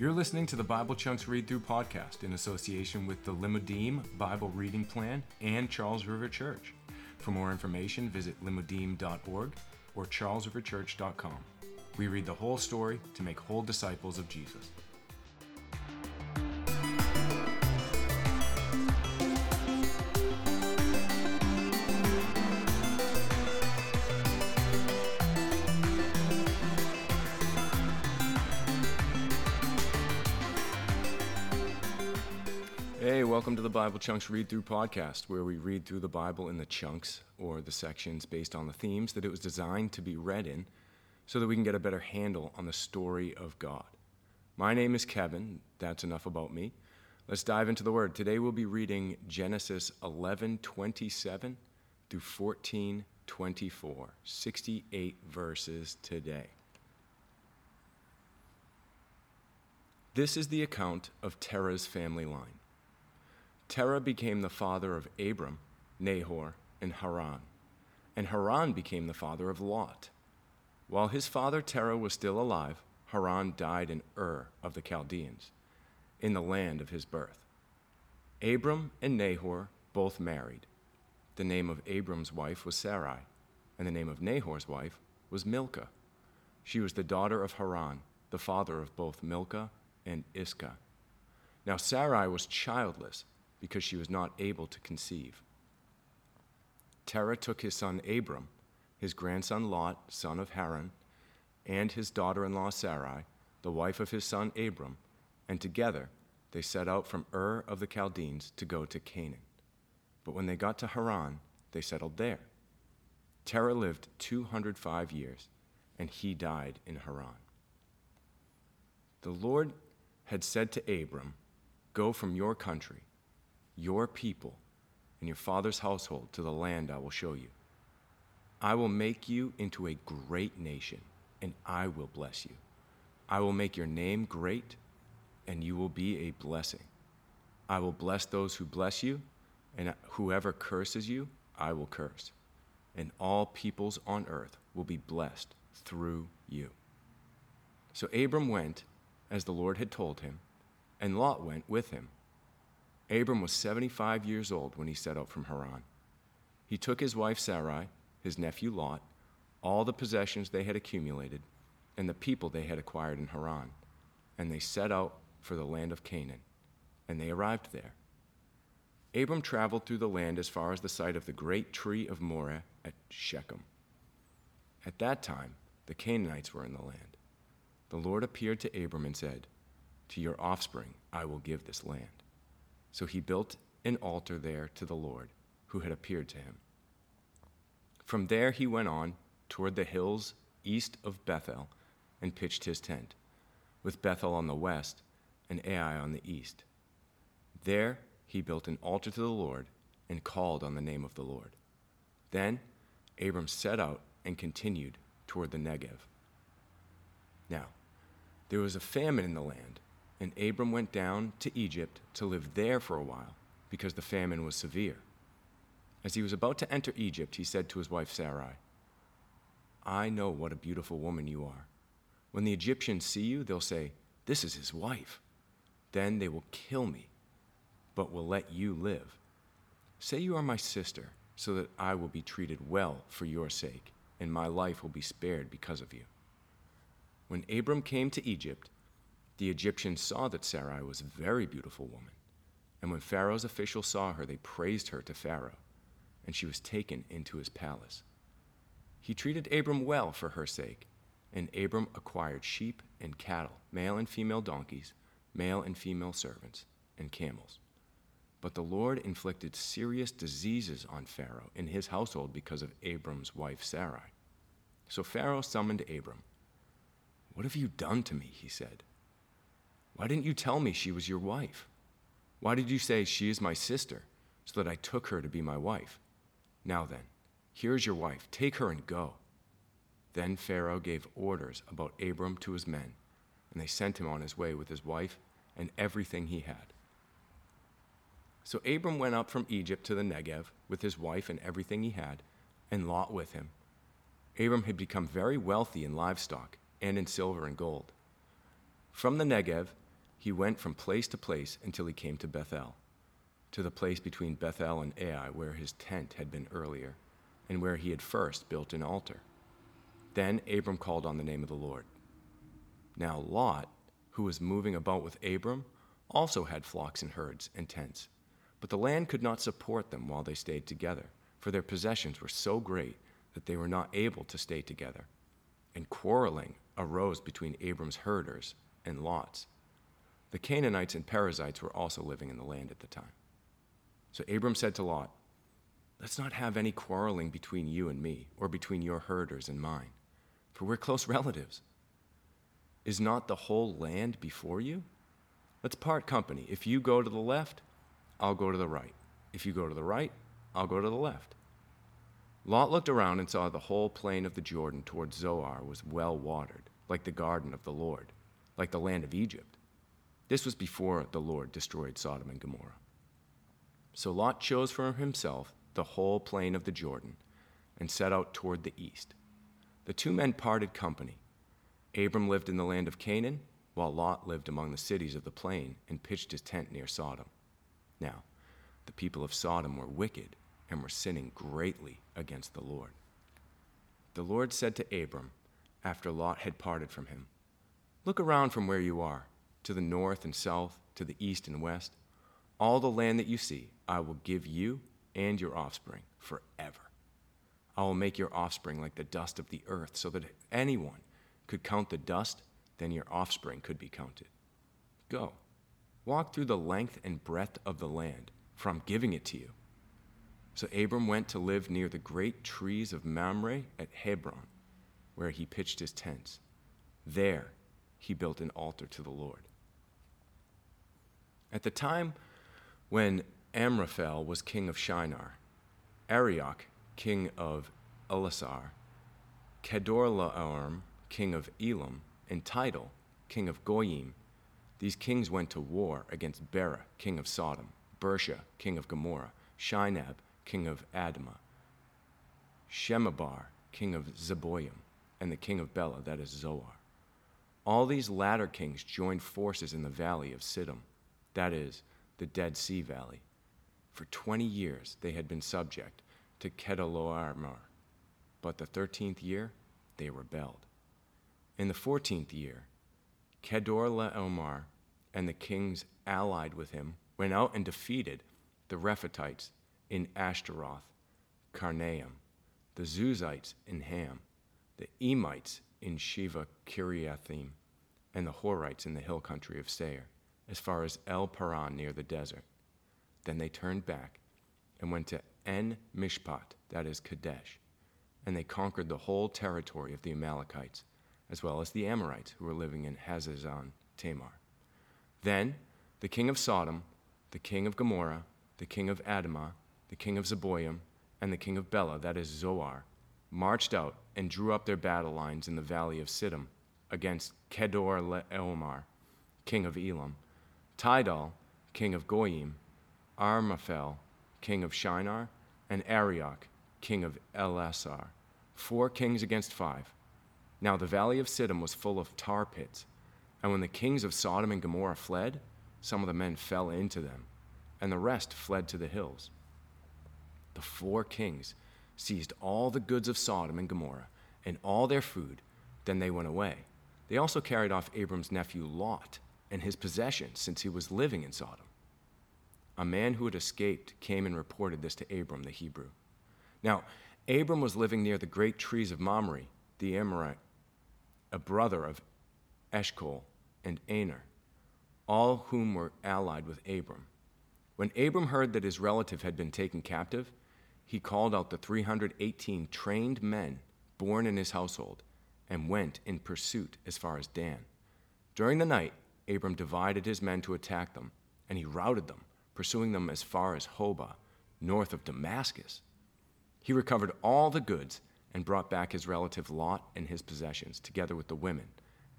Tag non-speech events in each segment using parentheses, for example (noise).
You're listening to the Bible Chunks Read Through podcast in association with the Limudim Bible Reading Plan and Charles River Church. For more information, visit limudim.org or charlesriverchurch.com. We read the whole story to make whole disciples of Jesus. Welcome to the Bible Chunks Read Through podcast, where we read through the Bible in the chunks or the sections based on the themes that it was designed to be read in so that we can get a better handle on the story of God. My name is Kevin. That's enough about me. Let's dive into the word. Today we'll be reading Genesis 11:27 through 14:24, 68 verses today. This is the account of Terah's family line. Terah became the father of Abram, Nahor, and Haran, and Haran became the father of Lot. While his father Terah was still alive, Haran died in Ur of the Chaldeans, in the land of his birth. Abram and Nahor both married. The name of Abram's wife was Sarai, and the name of Nahor's wife was Milcah. She was the daughter of Haran, the father of both Milcah and Iscah. Now Sarai was childless because she was not able to conceive. Terah took his son Abram, his grandson Lot, son of Haran, and his daughter in law Sarai, the wife of his son Abram, and together they set out from Ur of the Chaldeans to go to Canaan. But when they got to Haran, they settled there. Terah lived 205 years, and he died in Haran. The Lord had said to Abram, Go from your country your people and your father's household to the land I will show you. I will make you into a great nation, and I will bless you. I will make your name great, and you will be a blessing. I will bless those who bless you, and whoever curses you, I will curse. And all peoples on earth will be blessed through you. So Abram went as the Lord had told him, and Lot went with him. Abram was 75 years old when he set out from Haran. He took his wife Sarai, his nephew Lot, all the possessions they had accumulated, and the people they had acquired in Haran, and they set out for the land of Canaan, and they arrived there. Abram traveled through the land as far as the site of the great tree of Moreh at Shechem. At that time, the Canaanites were in the land. The Lord appeared to Abram and said, To your offspring I will give this land. So he built an altar there to the Lord, who had appeared to him. From there he went on toward the hills east of Bethel and pitched his tent, with Bethel on the west and Ai on the east. There he built an altar to the Lord and called on the name of the Lord. Then Abram set out and continued toward the Negev. Now, there was a famine in the land and Abram went down to Egypt to live there for a while, because the famine was severe. As he was about to enter Egypt, he said to his wife Sarai, I know what a beautiful woman you are. When the Egyptians see you, they'll say, This is his wife. Then they will kill me, but will let you live. Say you are my sister, so that I will be treated well for your sake, and my life will be spared because of you. When Abram came to Egypt, the Egyptians saw that Sarai was a very beautiful woman. And when Pharaoh's officials saw her, they praised her to Pharaoh, and she was taken into his palace. He treated Abram well for her sake, and Abram acquired sheep and cattle, male and female donkeys, male and female servants, and camels. But the Lord inflicted serious diseases on Pharaoh and his household because of Abram's wife Sarai. So Pharaoh summoned Abram. What have you done to me? he said. Why didn't you tell me she was your wife? Why did you say she is my sister, so that I took her to be my wife? Now then, here is your wife. Take her and go. Then Pharaoh gave orders about Abram to his men, and they sent him on his way with his wife and everything he had. So Abram went up from Egypt to the Negev with his wife and everything he had, and Lot with him. Abram had become very wealthy in livestock and in silver and gold. From the Negev, he went from place to place until he came to Bethel, to the place between Bethel and Ai, where his tent had been earlier, and where he had first built an altar. Then Abram called on the name of the Lord. Now Lot, who was moving about with Abram, also had flocks and herds and tents. But the land could not support them while they stayed together, for their possessions were so great that they were not able to stay together. And quarreling arose between Abram's herders and Lot's. The Canaanites and Perizzites were also living in the land at the time. So Abram said to Lot, Let's not have any quarreling between you and me, or between your herders and mine, for we're close relatives. Is not the whole land before you? Let's part company. If you go to the left, I'll go to the right. If you go to the right, I'll go to the left. Lot looked around and saw the whole plain of the Jordan toward Zoar was well watered, like the garden of the Lord, like the land of Egypt. This was before the Lord destroyed Sodom and Gomorrah. So Lot chose for himself the whole plain of the Jordan and set out toward the east. The two men parted company. Abram lived in the land of Canaan, while Lot lived among the cities of the plain and pitched his tent near Sodom. Now, the people of Sodom were wicked and were sinning greatly against the Lord. The Lord said to Abram, after Lot had parted from him, Look around from where you are, to the north and south, to the east and west. All the land that you see, I will give you and your offspring forever. I will make your offspring like the dust of the earth, so that if anyone could count the dust, then your offspring could be counted. Go, walk through the length and breadth of the land, for I'm giving it to you. So Abram went to live near the great trees of Mamre at Hebron, where he pitched his tents. There he built an altar to the Lord. At the time when Amraphel was king of Shinar, Arioch, king of Ellasar, Kedorlaomer, king of Elam, and Tidal, king of Goyim, these kings went to war against Bera, king of Sodom, Birsha, king of Gomorrah, Shinab, king of Admah, Shemeber, king of Zeboim, and the king of Bela, that is Zoar. All these latter kings joined forces in the valley of Siddim, that is, the Dead Sea Valley. For 20 years they had been subject to Kedorlaomer, but the 13th year they rebelled. In the 14th year, Kedorlaomer and the kings allied with him went out and defeated the Rephaites in Ashteroth, Karnaim, the Zuzites in Ham, the Emites in Shaveh Kiriathaim, and the Horites in the hill country of Seir, as far as El Paran near the desert. Then they turned back and went to En Mishpat, that is Kadesh, and they conquered the whole territory of the Amalekites, as well as the Amorites who were living in Hazazon Tamar. Then the king of Sodom, the king of Gomorrah, the king of Admah, the king of Zeboim, and the king of Bela, that is Zoar, marched out and drew up their battle lines in the valley of Siddim against Kedorlaomer, king of Elam, Tidal, king of Goyim, Amraphel, king of Shinar, and Arioch, king of Ellasar. four kings against five. Now the valley of Siddim was full of tar pits, and when the kings of Sodom and Gomorrah fled, some of the men fell into them, and the rest fled to the hills. The four kings seized all the goods of Sodom and Gomorrah and all their food, then they went away. They also carried off Abram's nephew Lot and his possessions, since he was living in Sodom. A man who had escaped came and reported this to Abram the Hebrew. Now, Abram was living near the great trees of Mamre, the Amorite, a brother of Eshcol and Aner, all whom were allied with Abram. When Abram heard that his relative had been taken captive, he called out the 318 trained men born in his household and went in pursuit as far as Dan. During the night, Abram divided his men to attack them, and he routed them, pursuing them as far as Hobah, north of Damascus. He recovered all the goods and brought back his relative Lot and his possessions, together with the women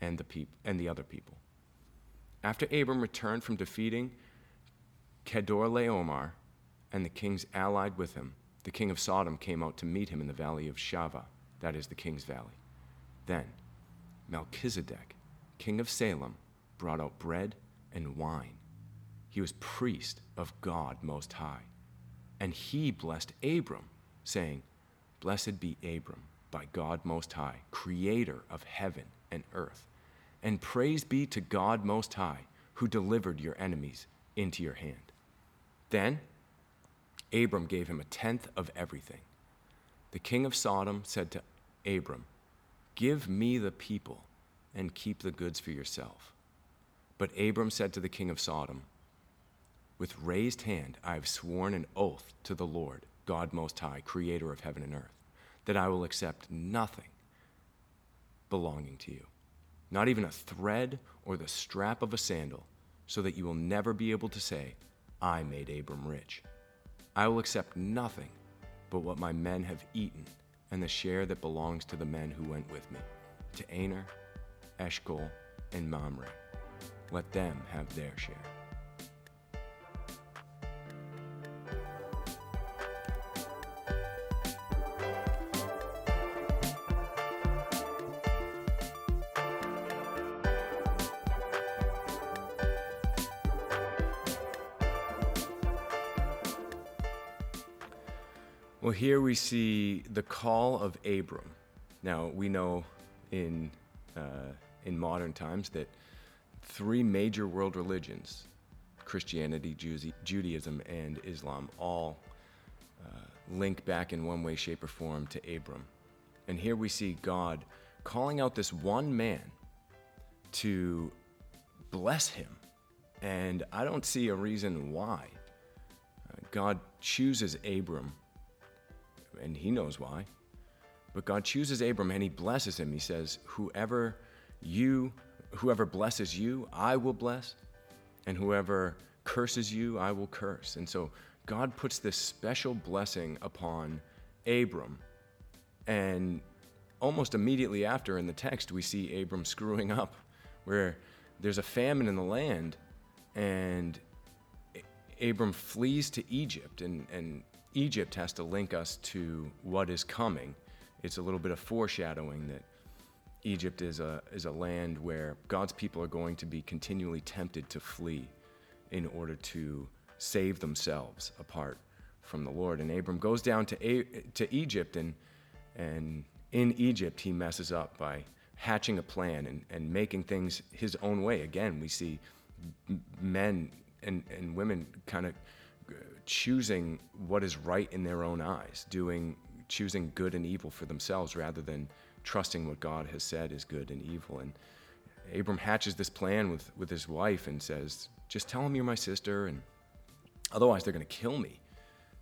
and the, peop- and the other people. After Abram returned from defeating Kedorlaomer and the kings allied with him, the king of Sodom came out to meet him in the valley of Shaveh, that is the king's valley. Then Melchizedek, king of Salem, brought out bread and wine. He was priest of God Most High. And he blessed Abram, saying, Blessed be Abram by God Most High, creator of heaven and earth. And praise be to God Most High, who delivered your enemies into your hand. Then Abram gave him a tenth of everything. The king of Sodom said to Abram, Give me the people and keep the goods for yourself. But Abram said to the king of Sodom, With raised hand I have sworn an oath to the Lord, God Most High, creator of heaven and earth, that I will accept nothing belonging to you, not even a thread or the strap of a sandal, so that you will never be able to say, I made Abram rich. I will accept nothing but what my men have eaten and the share that belongs to the men who went with me, to Aner, Eshcol, and Mamre. Let them have their share. Well, here we see the call of Abram. Now, we know in, uh, in modern times that three major world religions Christianity, Judaism, and Islam all uh, link back in one way, shape, or form to Abram. And here we see God calling out this one man to bless him. And I don't see a reason why. Uh, God chooses Abram and he knows why. But God chooses Abram and he blesses him. He says, Whoever you, whoever blesses you, I will bless, and whoever curses you, I will curse. And so God puts this special blessing upon Abram. And almost immediately after in the text, we see Abram screwing up, where there's a famine in the land, and Abram flees to Egypt, and, and Egypt has to link us to what is coming. It's a little bit of foreshadowing that Egypt is a, is a land where God's people are going to be continually tempted to flee in order to save themselves apart from the Lord. And Abram goes down to, a- to Egypt, and, and in Egypt, he messes up by hatching a plan and, and making things his own way. Again, we see men and, and women kind of choosing what is right in their own eyes, doing choosing good and evil for themselves rather than trusting what God has said is good and evil. And Abram hatches this plan with, with his wife and says, Just tell him you're my sister, and otherwise they're going to kill me.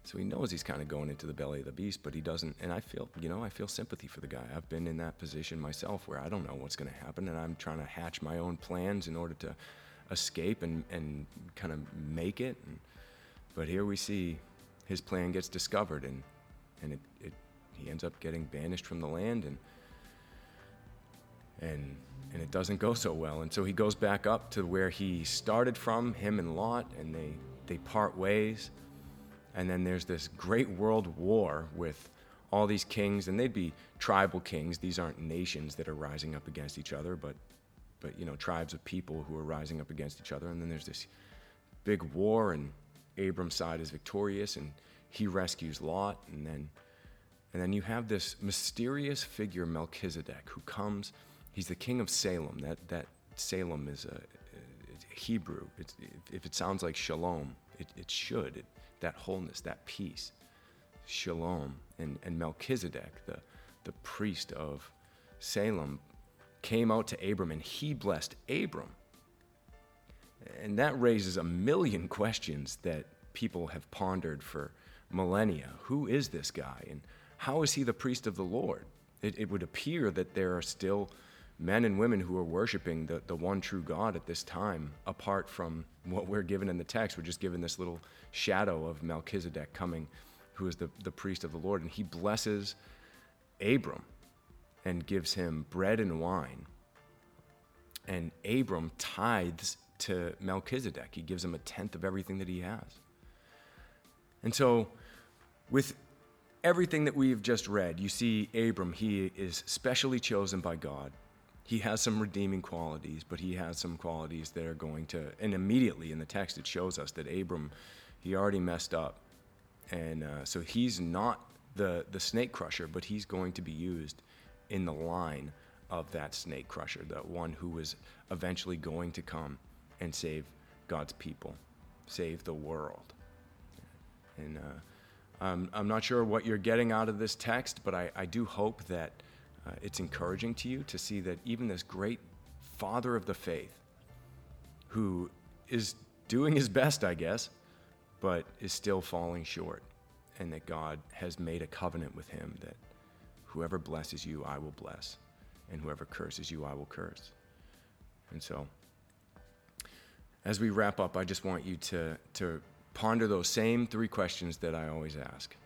So he knows he's kind of going into the belly of the beast, but he doesn't. And I feel, you know, I feel sympathy for the guy. I've been in that position myself where I don't know what's going to happen, and I'm trying to hatch my own plans in order to escape and, and kind of make it. And, but here we see his plan gets discovered, and, and it, it, he ends up getting banished from the land, and, and, and it doesn't go so well. And so he goes back up to where he started from, him and Lot, and they, they part ways. And then there's this great world war with all these kings, and they'd be tribal kings. These aren't nations that are rising up against each other, but, but you know, tribes of people who are rising up against each other. And then there's this big war, and Abram's side is victorious and he rescues Lot. And then, and then you have this mysterious figure, Melchizedek, who comes. He's the king of Salem. That, that Salem is a, Hebrew. It's, if it sounds like shalom, it, it should. It, that wholeness, that peace. Shalom. And, and Melchizedek, the, the priest of Salem, came out to Abram and he blessed Abram and that raises a million (laughs) questions that people have pondered for millennia. Who is this guy? And how is he the priest of the Lord? It, it would appear that there are still men and women who are worshiping the, the one true God at this time, apart from what we're given in the text. We're just given this little shadow of Melchizedek coming, who is the, the priest of the Lord. And he blesses Abram and gives him bread and wine. And Abram tithes to Melchizedek. He gives him a tenth of everything that he has. And so, with everything that we've just read, you see Abram, he is specially chosen by God. He has some redeeming qualities, but he has some qualities that are going to, and immediately in the text it shows us that Abram, he already messed up. And uh, so he's not the, the snake crusher, but he's going to be used in the line of that snake crusher, the one who is eventually going to come and save God's people, save the world. And uh, I'm, I'm not sure what you're getting out of this text, but I, I do hope that uh, it's encouraging to you to see that even this great father of the faith, who is doing his best, I guess, but is still falling short, and that God has made a covenant with him that whoever blesses you, I will bless, and whoever curses you, I will curse. And so, as we wrap up, I just want you to, to ponder those same three questions that I always ask.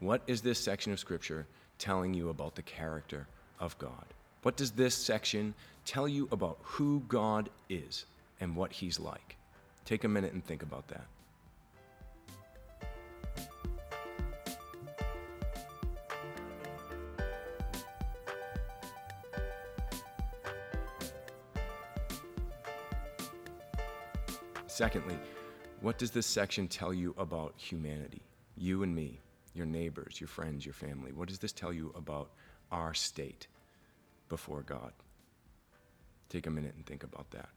What is this section of Scripture telling you about the character of God? What does this section tell you about who God is and what He's like? Take a minute and think about that. Secondly, what does this section tell you about humanity? You and me, your neighbors, your friends, your family. What does this tell you about our state before God? Take a minute and think about that.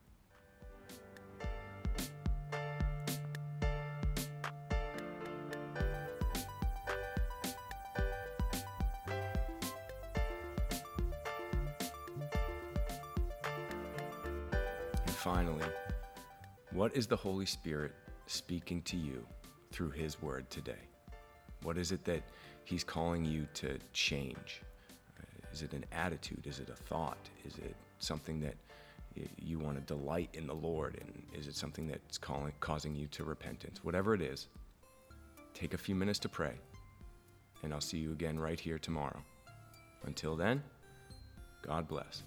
And finally, what is the Holy Spirit speaking to you through His Word today? What is it that He's calling you to change? Is it an attitude? Is it a thought? Is it something that you want to delight in the Lord? And is it something that's calling, causing you to repentance? Whatever it is, take a few minutes to pray. And I'll see you again right here tomorrow. Until then, God bless.